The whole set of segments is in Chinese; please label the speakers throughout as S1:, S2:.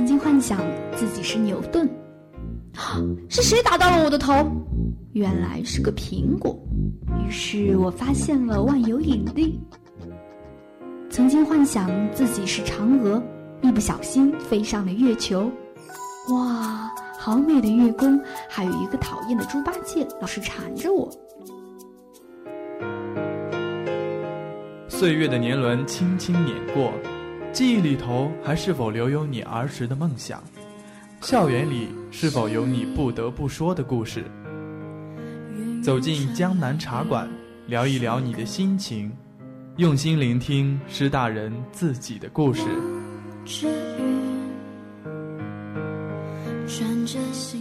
S1: 曾经幻想自己是牛顿，是谁打到了我的头？原来是个苹果。于是我发现了万有引力。曾经幻想自己是嫦娥，一不小心飞上了月球。哇，好美的月宫！还有一个讨厌的猪八戒，老是缠着我。
S2: 岁月的年轮轻轻碾过，记忆里头还是否留有你儿时的梦想？校园里是否有你不得不说的故事？走进江南茶馆，聊一聊你的心情，用心聆听师大人自己的故事。
S3: 各位听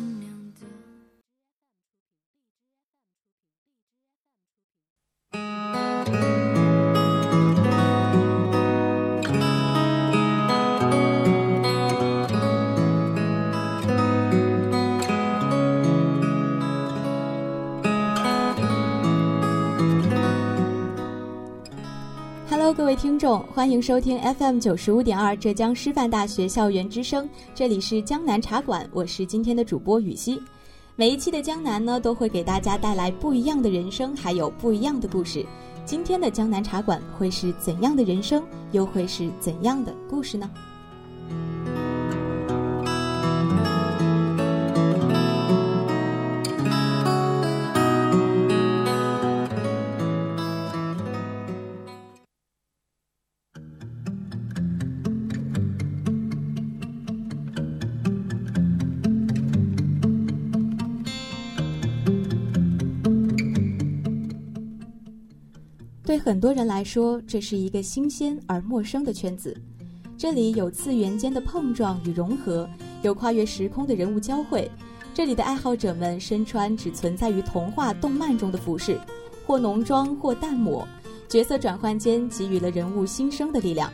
S3: 众，欢迎收听 FM 九十五点二浙江师范大学校园之声，这里是江南茶馆，我是今天的主播雨熙。每一期的江南呢，都会给大家带来不一样的人生，还有不一样的故事。今天的江南茶馆会是怎样的人生，又会是怎样的故事呢？对很多人来说，这是一个新鲜而陌生的圈子。这里有次元间的碰撞与融合，有跨越时空的人物交汇。这里的爱好者们身穿只存在于童话、动漫中的服饰，或浓妆，或淡抹，角色转换间给予了人物新生的力量。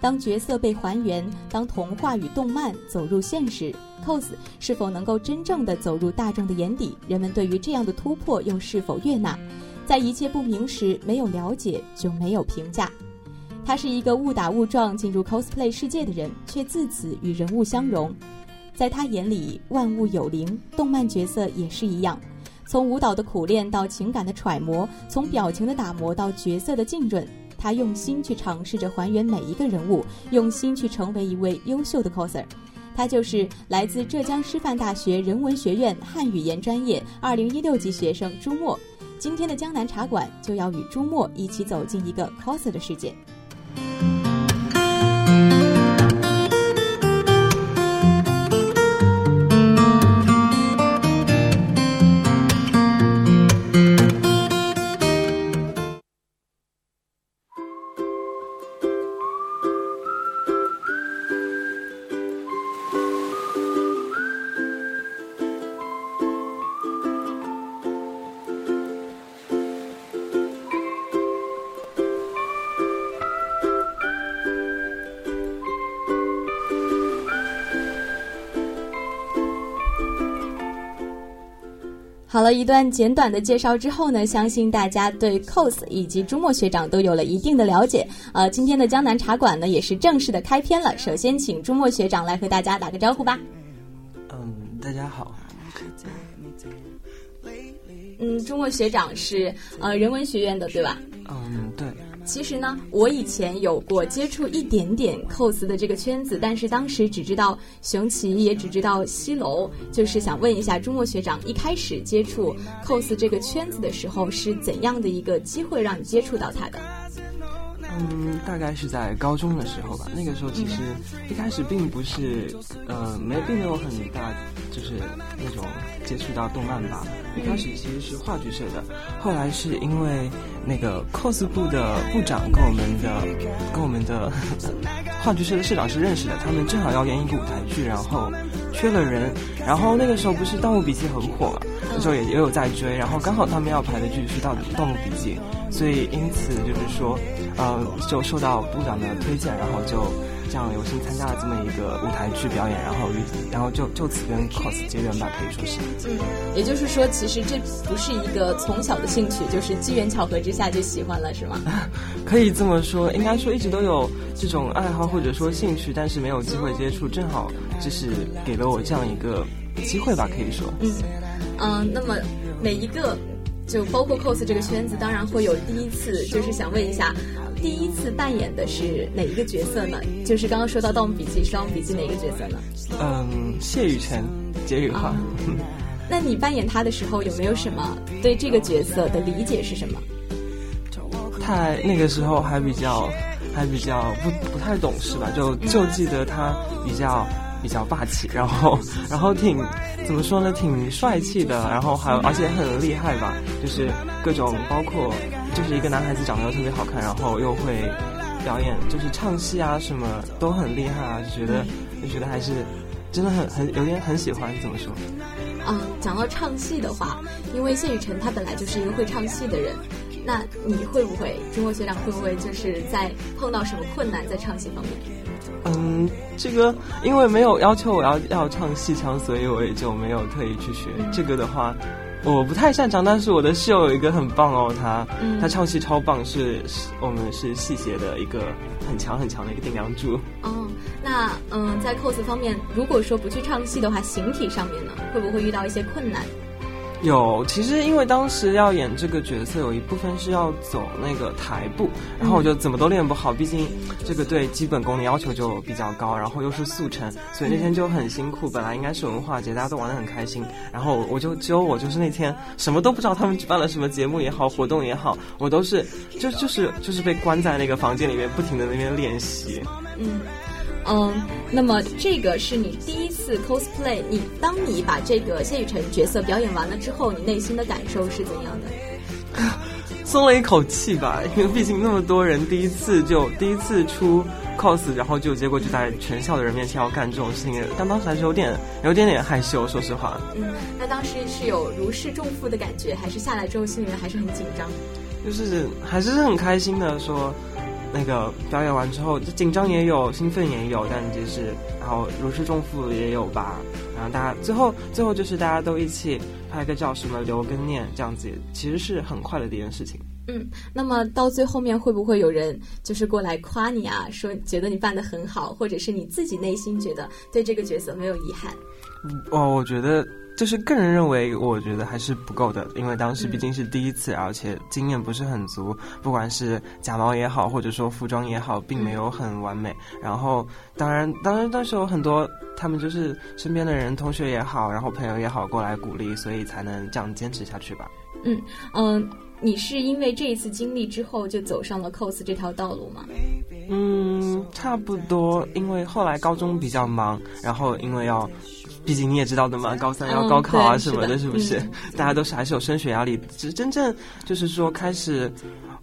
S3: 当角色被还原，当童话与动漫走入现实，cos 是否能够真正的走入大众的眼底？人们对于这样的突破又是否悦纳？在一切不明时，没有了解就没有评价。他是一个误打误撞进入 cosplay 世界的人，却自此与人物相融。在他眼里，万物有灵，动漫角色也是一样。从舞蹈的苦练到情感的揣摩，从表情的打磨到角色的浸润，他用心去尝试着还原每一个人物，用心去成为一位优秀的 coser。他就是来自浙江师范大学人文学院汉语言专业二零一六级学生朱墨。今天的江南茶馆就要与朱墨一起走进一个 coser 的世界。了一段简短的介绍之后呢，相信大家对 cos 以及朱墨学长都有了一定的了解。呃，今天的江南茶馆呢也是正式的开篇了。首先，请朱墨学长来和大家打个招呼吧。
S4: 嗯，大家好。
S3: 嗯，朱墨学长是呃人文学院的，对吧？
S4: 嗯，对。
S3: 其实呢，我以前有过接触一点点 cos 的这个圈子，但是当时只知道熊崎，也只知道西楼。就是想问一下朱墨学长，一开始接触 cos 这个圈子的时候，是怎样的一个机会让你接触到他的？
S4: 嗯，大概是在高中的时候吧。那个时候其实一开始并不是，呃，没并没有很大，就是那种接触到动漫吧。一开始其实是话剧社的，后来是因为那个 cos 部的部长跟我们的跟我们的话剧社的社长是认识的，他们正好要演一个舞台剧，然后缺了人，然后那个时候不是《盗墓笔记》很火嘛，那时候也也有在追，然后刚好他们要排的剧是《盗盗墓笔记》，所以因此就是说。呃，就受到部长的推荐，然后就这样有幸参加了这么一个舞台剧表演，然后然后就就此跟 cos 结缘吧，可以说是。
S3: 嗯，也就是说，其实这不是一个从小的兴趣，就是机缘巧合之下就喜欢了，是吗？
S4: 可以这么说，应该说一直都有这种爱好或者说兴趣，但是没有机会接触，正好就是给了我这样一个机会吧，可以说。
S3: 嗯嗯，那么每一个。就包括 cos 这个圈子，当然会有第一次，就是想问一下，第一次扮演的是哪一个角色呢？就是刚刚说到《盗墓笔记》《双笔记》哪个角色呢？
S4: 嗯，谢雨辰，解语话。
S3: 那你扮演他的时候，有没有什么对这个角色的理解是什么？
S4: 太那个时候还比较还比较不不太懂事吧，就就记得他比较。比较霸气，然后，然后挺怎么说呢，挺帅气的，然后还有而且很厉害吧，就是各种包括就是一个男孩子长得又特别好看，然后又会表演，就是唱戏啊什么都很厉害啊，就觉得就觉得还是真的很很有点很喜欢，怎么说？
S3: 嗯，讲到唱戏的话，因为谢雨辰他本来就是一个会唱戏的人，那你会不会，中国学长会不会就是在碰到什么困难在唱戏方面？
S4: 嗯，这个因为没有要求我要要唱戏腔，所以我也就没有特意去学。这个的话，我不太擅长。但是我的室友有一个很棒哦，他他唱戏超棒，是我们是戏协的一个很强很强的一个顶梁柱。
S3: 哦，那嗯，在 cos 方面，如果说不去唱戏的话，形体上面呢，会不会遇到一些困难？
S4: 有，其实因为当时要演这个角色，有一部分是要走那个台步，然后我就怎么都练不好，毕竟这个对基本功的要求就比较高，然后又是速成，所以那天就很辛苦。本来应该是文化节，大家都玩得很开心，然后我就只有我就是那天什么都不知道，他们举办了什么节目也好，活动也好，我都是就就是就是被关在那个房间里面，不停的那边练习。
S3: 嗯。嗯，那么这个是你第一次 cosplay，你当你把这个谢雨辰角色表演完了之后，你内心的感受是怎样的？
S4: 松了一口气吧，因为毕竟那么多人第一次就第一次出 cos，然后就结果就在全校的人面前要干这种事情，但当时还是有点有点点害羞，说实话。
S3: 嗯，那当时是有如释重负的感觉，还是下来之后心里面还是很紧张？
S4: 就是还是很开心的说。那个表演完之后，紧张也有，兴奋也有，但就是，然后如释重负也有吧。然后大家最后最后就是大家都一起拍个照，什么留个念，这样子其实是很快乐的一件事情。
S3: 嗯，那么到最后面会不会有人就是过来夸你啊，说觉得你扮的很好，或者是你自己内心觉得对这个角色没有遗憾？
S4: 哦，我觉得。就是个人认为，我觉得还是不够的，因为当时毕竟是第一次，而且经验不是很足，不管是假毛也好，或者说服装也好，并没有很完美。然后，当然，当然，当时有很多他们就是身边的人，同学也好，然后朋友也好过来鼓励，所以才能这样坚持下去吧。
S3: 嗯嗯，你是因为这一次经历之后就走上了 cos 这条道路吗？
S4: 嗯，差不多，因为后来高中比较忙，然后因为要。毕竟你也知道的嘛，高三要高考啊什么的，是不是？大家都是还是有升学压力。其实真正就是说开始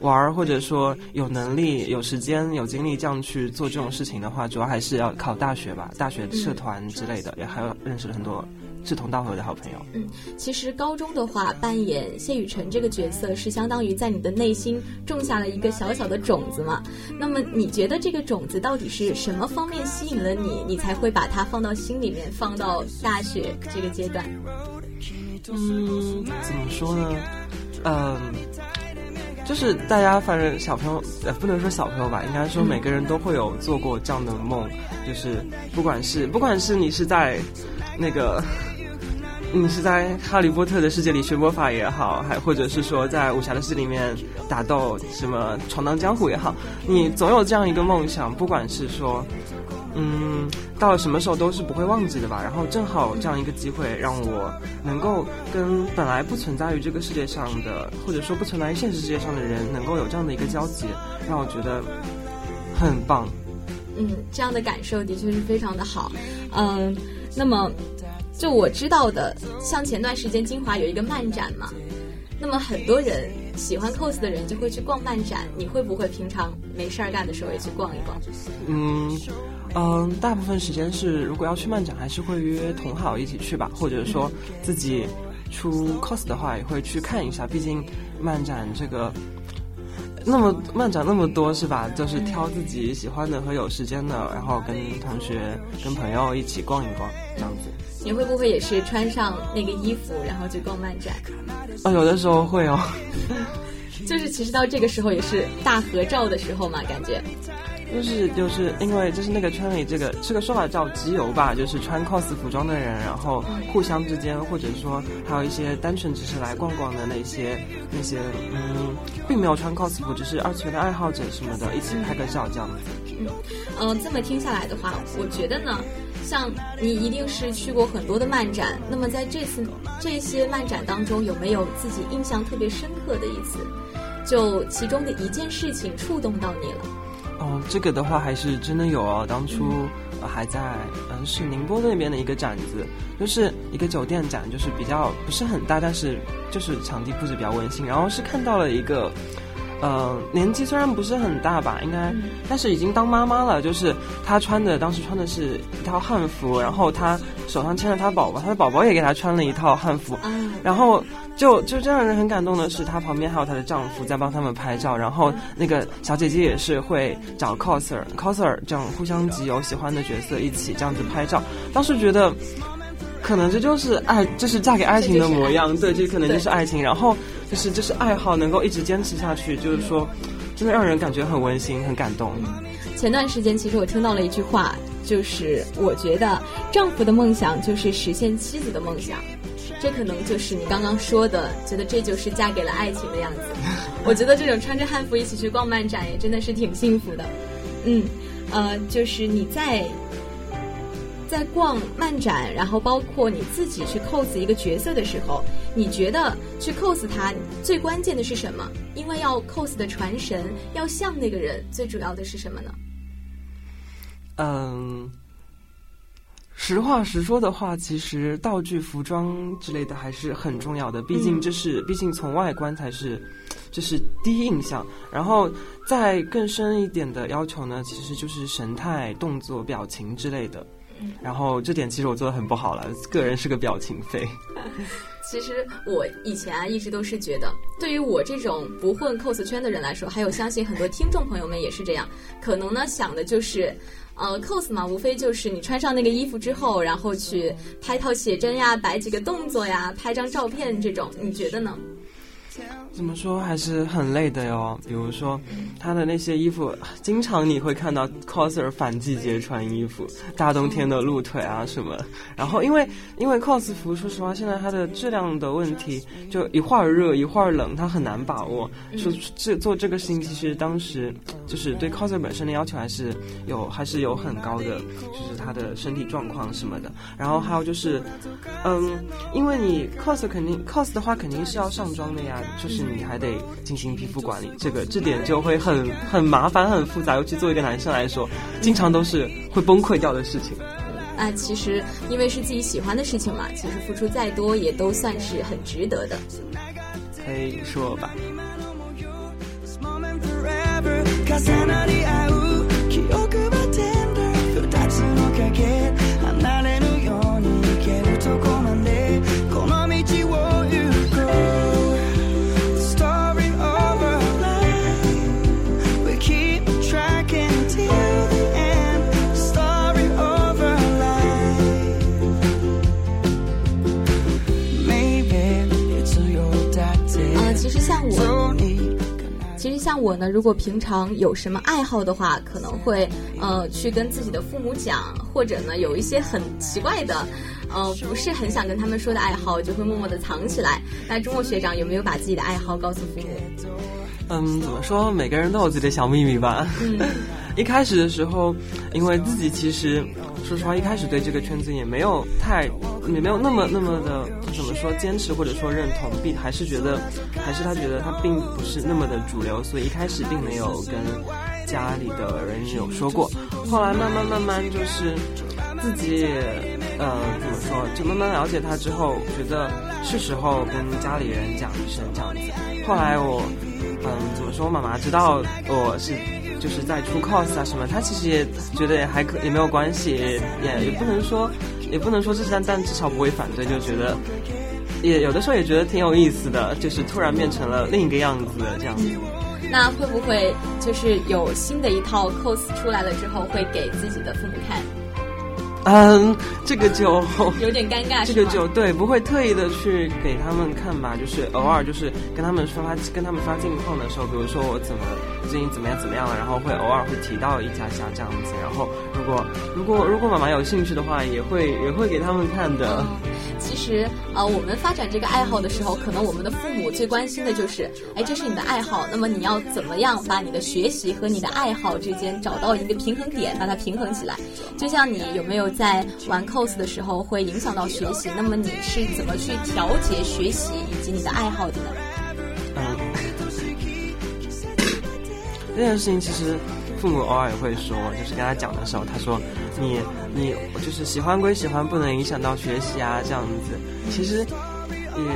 S4: 玩儿，或者说有能力、有时间、有精力这样去做这种事情的话，主要还是要考大学吧，大学社团之类的，也还有认识了很多。志同道合的好朋友。
S3: 嗯，其实高中的话，扮演谢雨辰这个角色，是相当于在你的内心种下了一个小小的种子嘛。那么，你觉得这个种子到底是什么方面吸引了你，你才会把它放到心里面，放到大学这个阶段？
S4: 嗯，怎么说呢？嗯，就是大家反正小朋友，呃，不能说小朋友吧，应该说每个人都会有做过这样的梦，就是不管是不管是你是在那个。你是在哈利波特的世界里学魔法也好，还或者是说在武侠的世界里面打斗，什么闯荡江湖也好，你总有这样一个梦想，不管是说，嗯，到了什么时候都是不会忘记的吧。然后正好这样一个机会，让我能够跟本来不存在于这个世界上的，或者说不存在于现实世界上的人，能够有这样的一个交集，让我觉得很棒。
S3: 嗯，这样的感受的确是非常的好。嗯，那么。就我知道的，像前段时间金华有一个漫展嘛，那么很多人喜欢 cos 的人就会去逛漫展。你会不会平常没事儿干的时候也去逛一逛？
S4: 嗯嗯，大部分时间是如果要去漫展，还是会约同好一起去吧，或者说自己出 cos 的话，也会去看一下。毕竟漫展这个。那么漫展那么多是吧？就是挑自己喜欢的和有时间的，然后跟同学、跟朋友一起逛一逛，这样子。
S3: 你会不会也是穿上那个衣服，然后去逛漫展？
S4: 哦，有的时候会哦。
S3: 就是其实到这个时候也是大合照的时候嘛，感觉。
S4: 就是就是因为就是那个圈里这个这个说法叫集邮吧，就是穿 cos 服装的人，然后互相之间，或者说还有一些单纯只是来逛逛的那些那些嗯，并没有穿 cos 服，只是二次元的爱好者什么的，一起拍个照这样子。
S3: 嗯，呃，这么听下来的话，我觉得呢，像你一定是去过很多的漫展，那么在这次这些漫展当中，有没有自己印象特别深刻的一次？就其中的一件事情触动到你了？
S4: 哦，这个的话还是真的有哦。当初还在嗯是宁波那边的一个展子，就是一个酒店展，就是比较不是很大，但是就是场地布置比较温馨。然后是看到了一个，呃，年纪虽然不是很大吧，应该，但是已经当妈妈了。就是她穿的当时穿的是一套汉服，然后她手上牵着她宝宝，她的宝宝也给她穿了一套汉服，然后。就就这让人很感动的是，她旁边还有她的丈夫在帮他们拍照，然后那个小姐姐也是会找 coser，coser 这样互相集邮喜欢的角色一起这样子拍照。当时觉得，可能这就是爱，就是嫁给爱情的模样。对，这可能就是爱情。然后就是就是爱好能够一直坚持下去，就是说，真的让人感觉很温馨、很感动。
S3: 前段时间其实我听到了一句话，就是我觉得丈夫的梦想就是实现妻子的梦想。这可能就是你刚刚说的，觉得这就是嫁给了爱情的样子。我觉得这种穿着汉服一起去逛漫展也真的是挺幸福的。嗯，呃，就是你在在逛漫展，然后包括你自己去 cos 一个角色的时候，你觉得去 cos 它最关键的是什么？因为要 cos 的传神，要像那个人，最主要的是什么呢？
S4: 嗯。实话实说的话，其实道具、服装之类的还是很重要的。毕竟这是，毕竟从外观才是，这是第一印象。然后再更深一点的要求呢，其实就是神态、动作、表情之类的。然后这点其实我做的很不好了，个人是个表情废。
S3: 其实我以前啊一直都是觉得，对于我这种不混 cos 圈的人来说，还有相信很多听众朋友们也是这样，可能呢想的就是。呃，cos 嘛，无非就是你穿上那个衣服之后，然后去拍套写真呀，摆几个动作呀，拍张照片这种，你觉得呢？
S4: 怎么说还是很累的哟。比如说，他的那些衣服，经常你会看到 coser 反季节穿衣服，大冬天的露腿啊什么。然后因为因为 cos 服，说实话，现在它的质量的问题，就一会儿热一会儿冷，它很难把握。说这做这个事情，其实当时就是对 coser 本身的要求还是有还是有很高的，就是他的身体状况什么的。然后还有就是，嗯，因为你 cos 肯定 cos 的话肯定是要上妆的呀。就是你还得进行皮肤管理，这个这点就会很很麻烦、很复杂，尤其作为一个男生来说，经常都是会崩溃掉的事情。
S3: 那其实因为是自己喜欢的事情嘛，其实付出再多也都算是很值得的。
S4: 可以说吧。
S3: 像我呢，如果平常有什么爱好的话，可能会呃去跟自己的父母讲，或者呢有一些很奇怪的，呃不是很想跟他们说的爱好，就会默默的藏起来。那周末学长有没有把自己的爱好告诉父母？
S4: 嗯，怎么说？每个人都有自己的小秘密吧。嗯，一开始的时候，因为自己其实说实话，一开始对这个圈子也没有太。也没有那么那么的怎么说坚持或者说认同，并还是觉得，还是他觉得他并不是那么的主流，所以一开始并没有跟家里的人有说过。后来慢慢慢慢就是自己呃怎么说，就慢慢了解他之后，觉得是时候跟家里人讲一声这样子。后来我嗯怎么说，我妈妈知道我是就是在出 cos 啊什么，她其实也觉得也还可也没有关系，也也不能说。也不能说这是，但但至少不会反对，就觉得也有的时候也觉得挺有意思的，就是突然变成了另一个样子这样子。
S3: 那会不会就是有新的一套 cos 出来了之后，会给自己的父母看？
S4: 嗯，这个就
S3: 有点尴尬，
S4: 这个就对，不会特意的去给他们看吧，就是偶尔就是跟他们发发跟他们发近况的时候，比如说我怎么最近怎么样怎么样了，然后会偶尔会提到一家下这样子，然后如果如果如果妈妈有兴趣的话，也会也会给他们看的。
S3: 其实呃，我们发展这个爱好的时候，可能我们的父母最关心的就是，哎，这是你的爱好，那么你要怎么样把你的学习和你的爱好之间找到一个平衡点，把它平衡起来？就像你有没有在玩 cos 的时候会影响到学习？那么你是怎么去调节学习以及你的爱好的呢？
S4: 嗯，这件事情其实。父母偶尔也会说，就是跟他讲的时候，他说：“你你就是喜欢归喜欢，不能影响到学习啊，这样子。其实也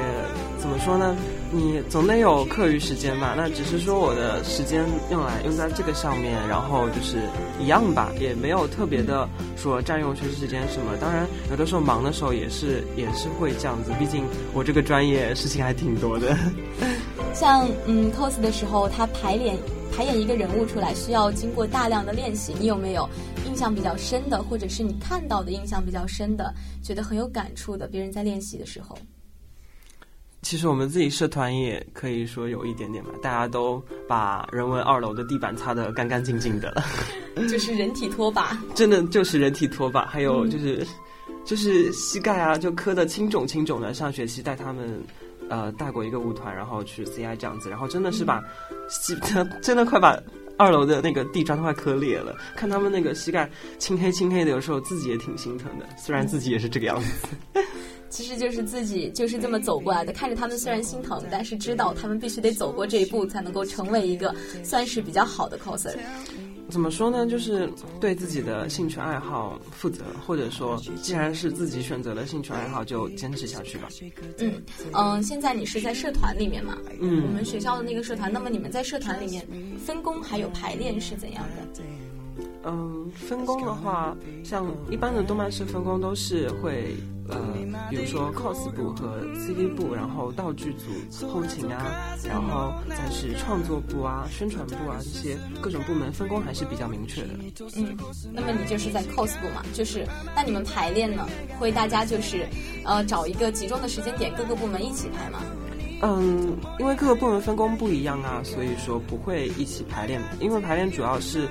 S4: 怎么说呢？你总得有课余时间吧？那只是说我的时间用来用在这个上面，然后就是一样吧，也没有特别的说占用学习时间什么。当然，有的时候忙的时候也是也是会这样子，毕竟我这个专业事情还挺多的。
S3: 像嗯 cos 的时候，他排练。”排演一个人物出来需要经过大量的练习，你有没有印象比较深的，或者是你看到的印象比较深的，觉得很有感触的？别人在练习的时候，
S4: 其实我们自己社团也可以说有一点点吧，大家都把人文二楼的地板擦得干干净净的，
S3: 就是人体拖把，
S4: 真的就是人体拖把，还有就是就是膝盖啊，就磕的青肿青肿的。上学期带他们。呃，带过一个舞团，然后去 CI 这样子，然后真的是把膝，真的快把二楼的那个地砖都快磕裂了。看他们那个膝盖青黑青黑的，有时候自己也挺心疼的。虽然自己也是这个样子，
S3: 其实就是自己就是这么走过来的。看着他们虽然心疼，但是知道他们必须得走过这一步，才能够成为一个算是比较好的 coser。
S4: 怎么说呢？就是对自己的兴趣爱好负责，或者说，既然是自己选择了兴趣爱好，就坚持下去吧。
S3: 嗯嗯，现在你是在社团里面嘛？
S4: 嗯，
S3: 我们学校的那个社团。那么你们在社团里面分工还有排练是怎样的？
S4: 嗯，分工的话，像一般的动漫式分工都是会。呃，比如说 cos 部和 CD 部，然后道具组、后勤啊，然后再是创作部啊、宣传部啊这些各种部门分工还是比较明确的。
S3: 嗯，那么你就是在 cos 部嘛？就是那你们排练呢，会大家就是呃找一个集中的时间点，各个部门一起排吗？
S4: 嗯，因为各个部门分工不一样啊，所以说不会一起排练。因为排练主要是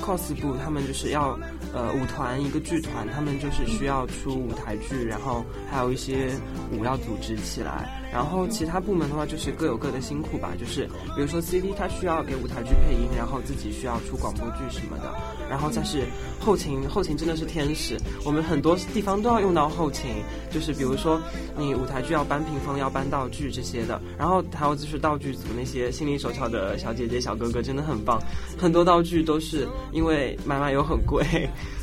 S4: cos 部，他们就是要。呃，舞团一个剧团，他们就是需要出舞台剧，然后还有一些舞要组织起来。然后其他部门的话，就是各有各的辛苦吧。就是比如说 CD，他需要给舞台剧配音，然后自己需要出广播剧什么的。然后再是后勤，后勤真的是天使，我们很多地方都要用到后勤。就是比如说你舞台剧要搬屏风、要搬道具这些的。然后还有就是道具组那些心灵手巧的小姐姐、小哥哥真的很棒，很多道具都是因为买买又很贵。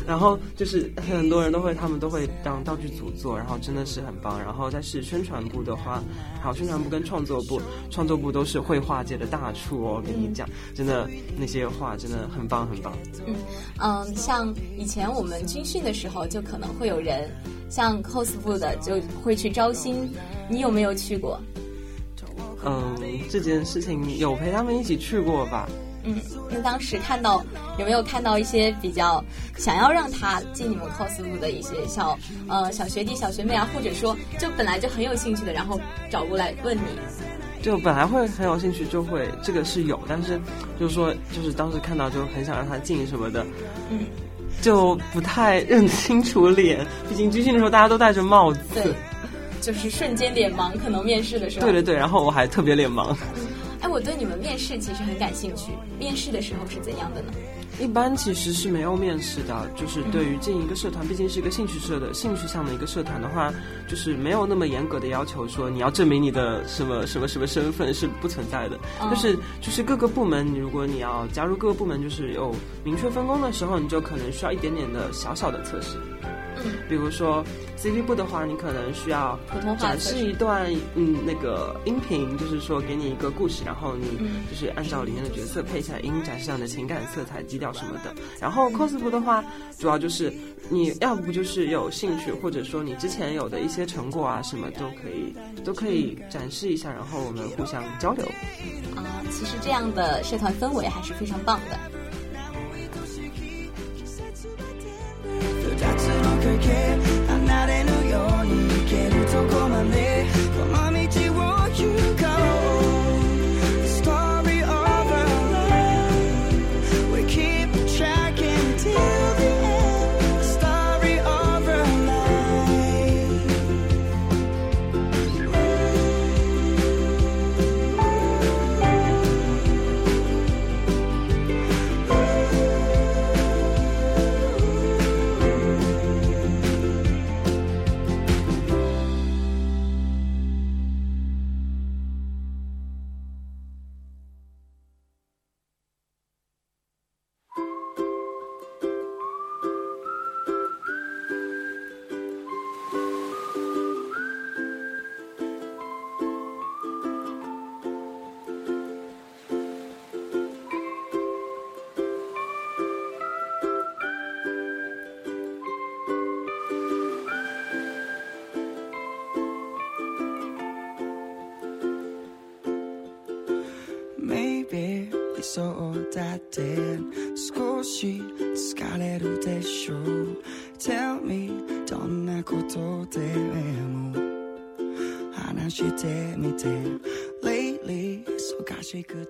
S4: 然后就是很多人都会，他们都会当道具组做，然后真的是很棒。然后再是宣传部的话，还有宣传部跟创作部，创作部都是绘画界的大厨哦。跟你讲，真的那些画真的很棒很棒。
S3: 嗯嗯，像以前我们军训的时候，就可能会有人像 cos 部的就会去招新，你有没有去过？
S4: 嗯，这件事情有陪他们一起去过吧。
S3: 嗯，那当时看到有没有看到一些比较想要让他进你们 cos 部的一些小呃小学弟小学妹啊，或者说就本来就很有兴趣的，然后找过来问你，
S4: 就本来会很有兴趣，就会这个是有，但是就是说就是当时看到就很想让他进什么的，
S3: 嗯，
S4: 就不太认清楚脸，毕竟军训的时候大家都戴着帽子，
S3: 对，就是瞬间脸盲，可能面试的时候，
S4: 对对对，然后我还特别脸盲。
S3: 哎，我对你们面试其实很感兴趣。面试的时候是怎样的呢？
S4: 一般其实是没有面试的，就是对于进一个社团，毕竟是一个兴趣社的兴趣上的一个社团的话，就是没有那么严格的要求，说你要证明你的什么什么什么身份是不存在的。就是就是各个部门，如果你要加入各个部门，就是有明确分工的时候，你就可能需要一点点的小小的测试。比如说，CD 部的话，你可能需要展示一段嗯那个音频，就是说给你一个故事，然后你就是按照里面的角色配下音，展示上的情感色彩、基调什么的。然后 cos 部的话，主要就是你要不就是有兴趣，或者说你之前有的一些成果啊什么都可以都可以展示一下，然后我们互相交流。
S3: 啊，其实这样的社团氛围还是非常棒的。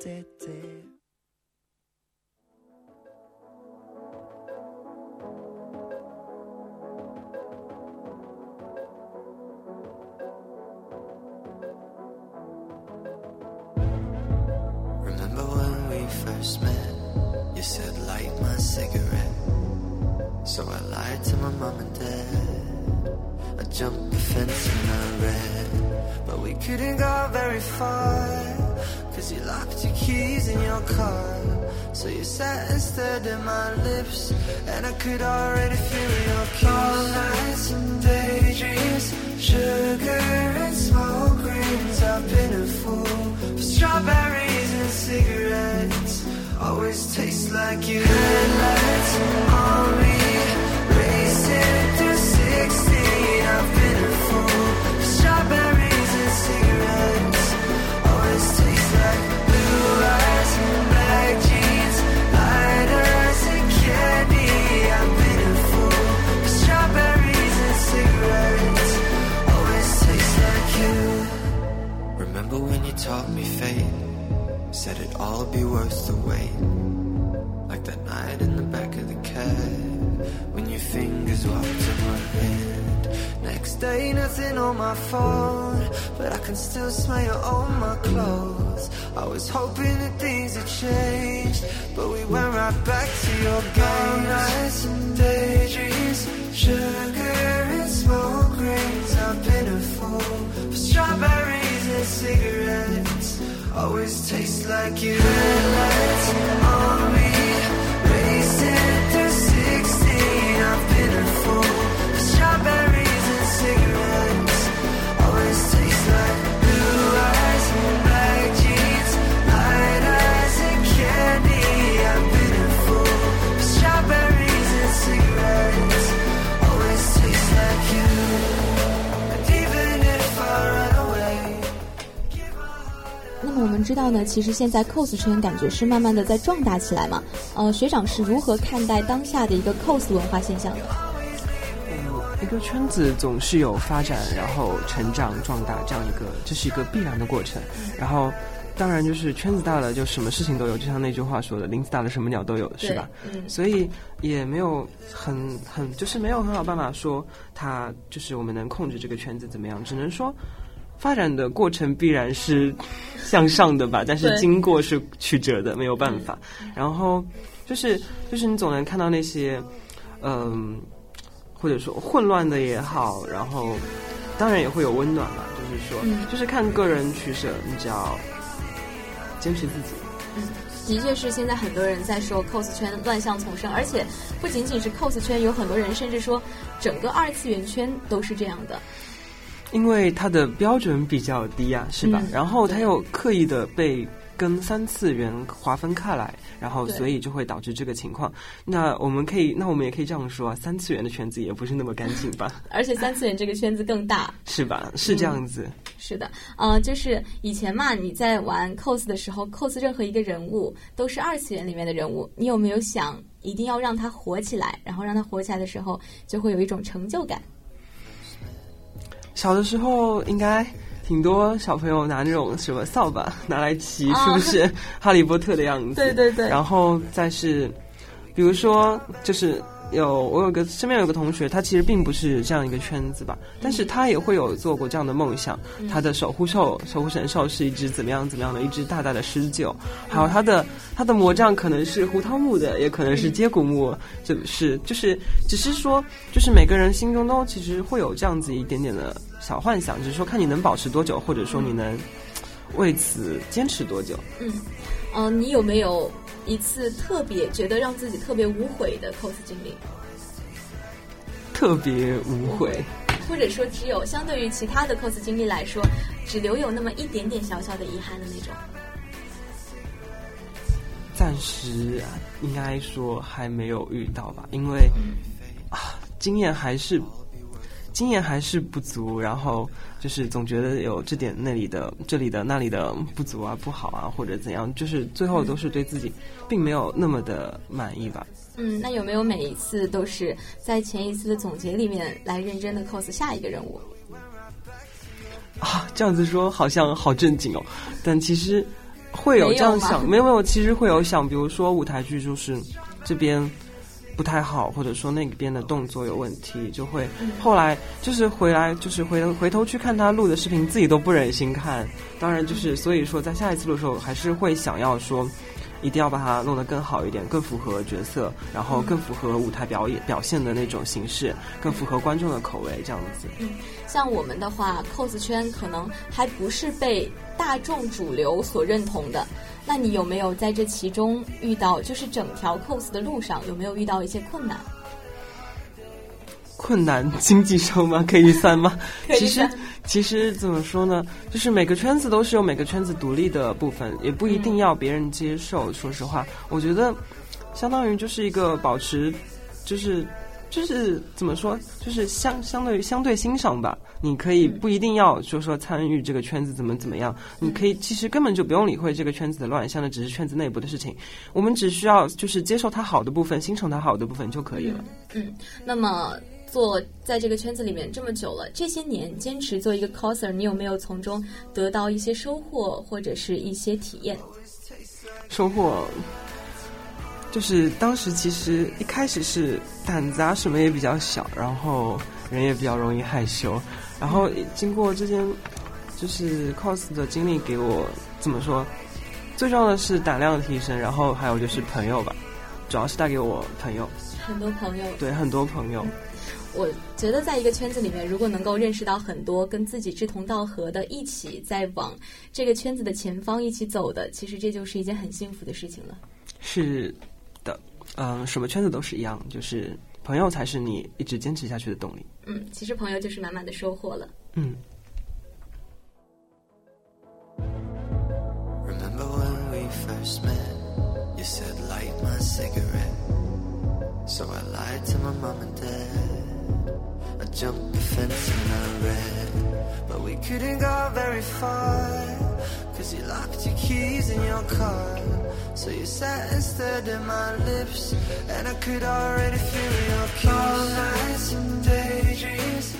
S5: t'étais. first met, you said light my cigarette. So I lied to my mom and dad. I jumped the fence and I ran, but we couldn't go very far. Cause you locked your keys in your car. So you sat and stared at my lips. And I could already feel your kiss. All nights and daydreams. Sugar and smoke rings. I've been a fool for strawberries and cigarettes. Always taste like you. Headlights on me. Nothing on my phone, but I can still smell you on my clothes. I was hoping that things had changed, but we went right back to your game. nights and daydreams, sugar and smoke rings. I've been a fool for strawberries and cigarettes. Always taste like you. Headlights on me, racing through 16. I've been a fool for strawberries
S3: 知道呢，其实现在 cos 圈感觉是慢慢的在壮大起来嘛。呃，学长是如何看待当下的一个 cos 文化现象的？
S4: 嗯，一个圈子总是有发展，然后成长壮大这样一个，这是一个必然的过程。然后，当然就是圈子大了，就什么事情都有，就像那句话说的“林子大了，什么鸟都有”，是吧？
S3: 嗯，
S4: 所以也没有很很就是没有很好办法说它就是我们能控制这个圈子怎么样，只能说发展的过程必然是向上的吧，但是经过是曲折的，没有办法。然后就是就是你总能看到那些嗯、或者说混乱的也好，然后当然也会有温暖嘛，就是说、
S3: 嗯
S4: 就是看个人取舍，你只要坚持自己。
S3: 的确是现在很多人在说 cos 圈乱象丛生，而且不仅仅是 cos 圈，有很多人甚至说整个二次元圈都是这样的。
S4: 因为它的标准比较低啊，是吧？
S3: 嗯
S4: 然后它又刻意的被跟三次元划分开来，然后所以就会导致这个情况。那我们可以，那我们也可以这样说啊，三次元的圈子也不是那么干净吧？
S3: 而且三次元这个圈子更大。
S4: 是吧？是这样子。
S3: 是的，呃，就是以前嘛，你在玩 cos 的时候，cos 任何一个人物都是二次元里面的人物，你有没有想一定要让他火起来？然后让他火起来的时候，就会有一种成就感。
S4: 小的时候应该挺多小朋友拿那种什么扫把拿来骑，
S3: 啊
S4: 是不是？哈利波特的样子？
S3: 对对对。
S4: 然后再是，比如说，就是有我有个身边有个同学，他其实并不是这样一个圈子吧，但是他也会有做过这样的梦想。他的守护兽、守护神兽是一只怎么样怎么样的一只大大的狮鹫，还有他的他的魔杖可能是胡桃木的，也可能是接骨木，就是就是只是说，就是每个人心中都其实会有这样子一点点的小幻想，只是说看你能保持多久，或者说你能为此坚持多久。
S3: 嗯，呃，你有没有一次特别觉得让自己特别无悔的 cos 经历？
S4: 特别无悔。
S3: 或者说，只有相对于其他的 cos 经历来说，只留有那么一点点小小的遗憾的那种。
S4: 暂时啊应该说还没有遇到吧，因为啊，经验还是经验还是不足，然后就是总觉得有这点那里的这里的那里的不足啊、不好啊，或者怎样，就是最后都是对自己并没有那么的满意吧。
S3: 嗯，那有没有每一次都是在前一次的总结里面来认真的 cos 下一个任务？
S4: 啊，这样子说好像好正经哦，但其实会有这样想，
S3: 没
S4: 没有没有，其实会有想，比如说舞台剧就是这边不太好，或者说那边的动作有问题，就会后来就是回来就是回回头去看他录的视频，自己都不忍心看。当然就是所以说在下一次录的时候，还是会想要说。一定要把它弄得更好一点，更符合角色，然后更符合舞台表演表现的那种形式，更符合观众的口味，这样子。
S3: 嗯像我们的话，cos 圈可能还不是被大众主流所认同的。那你有没有在这其中遇到，就是整条 cos 的路上有没有遇到一些困难？
S4: 困难经济上吗？可以算吗？其实其实怎么说呢？就是每个圈子都是有每个圈子独立的部分，也不一定要别人接受。说实话，我觉得相当于就是一个保持，就是就是怎么说，就是相相对于相对欣赏吧。你可以不一定要说说参与这个圈子怎么怎么样，你可以其实根本就不用理会这个圈子的乱象，那只是圈子内部的事情。我们只需要就是接受它好的部分，欣赏它好的部分就可以了。
S3: 嗯，那么做在这个圈子里面这么久了，这些年坚持做一个 coser，你有没有从中得到一些收获或者是一些体验？
S4: 收获就是当时其实一开始是胆子啊什么也比较小，然后人也比较容易害羞，然后经过这件就是 cos 的经历，给我怎么说？最重要的是胆量的提升，然后还有就是朋友吧，主要是带给我朋友，
S3: 很多朋友
S4: 对很多朋友。
S3: 我觉得在一个圈子里面，如果能够认识到很多跟自己志同道合的，一起在往这个圈子的前方一起走的，其实这就是一件很幸福的事情了。
S4: 是的，嗯、什么圈子都是一样，就是朋友才是你一直坚持下去的动力。
S3: 嗯，其实朋友就是满满的收获了。
S4: 嗯。
S5: Remember when we first met? You said light my cigarette. So I lied to my mom and dad. I jumped the fence and I ran. But we couldn't go very far. Cause you locked your keys in your car. So you sat and at my lips. And I could already feel your kiss. All nights and daydreams,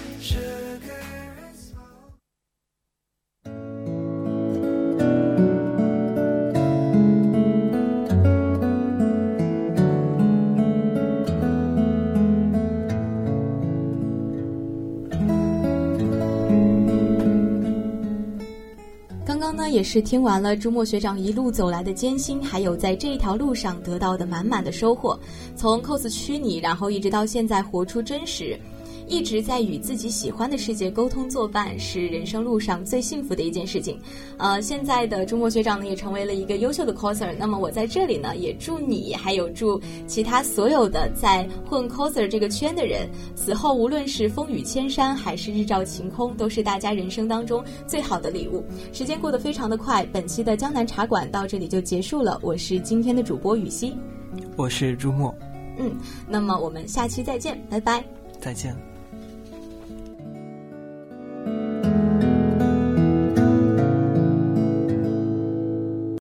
S3: 呢，也是听完了朱墨学长一路走来的艰辛，还有在这一条路上得到的满满的收获。从 cos 虚拟，然后一直到现在活出真实，一直在与自己喜欢的世界沟通作伴，是人生路上最幸福的一件事情。呃，现在的中国学长呢，也成为了一个优秀的 coser。那么我在这里呢，也祝你，还有祝其他所有的在混 coser 这个圈的人，死后无论是风雨千山还是日照晴空，都是大家人生当中最好的礼物。时间过得非常的快，本期的江南茶馆到这里就结束了。我是今天的主播雨熙，
S4: 我是朱墨，
S3: 嗯，那么我们下期再见，拜拜。
S4: 再见。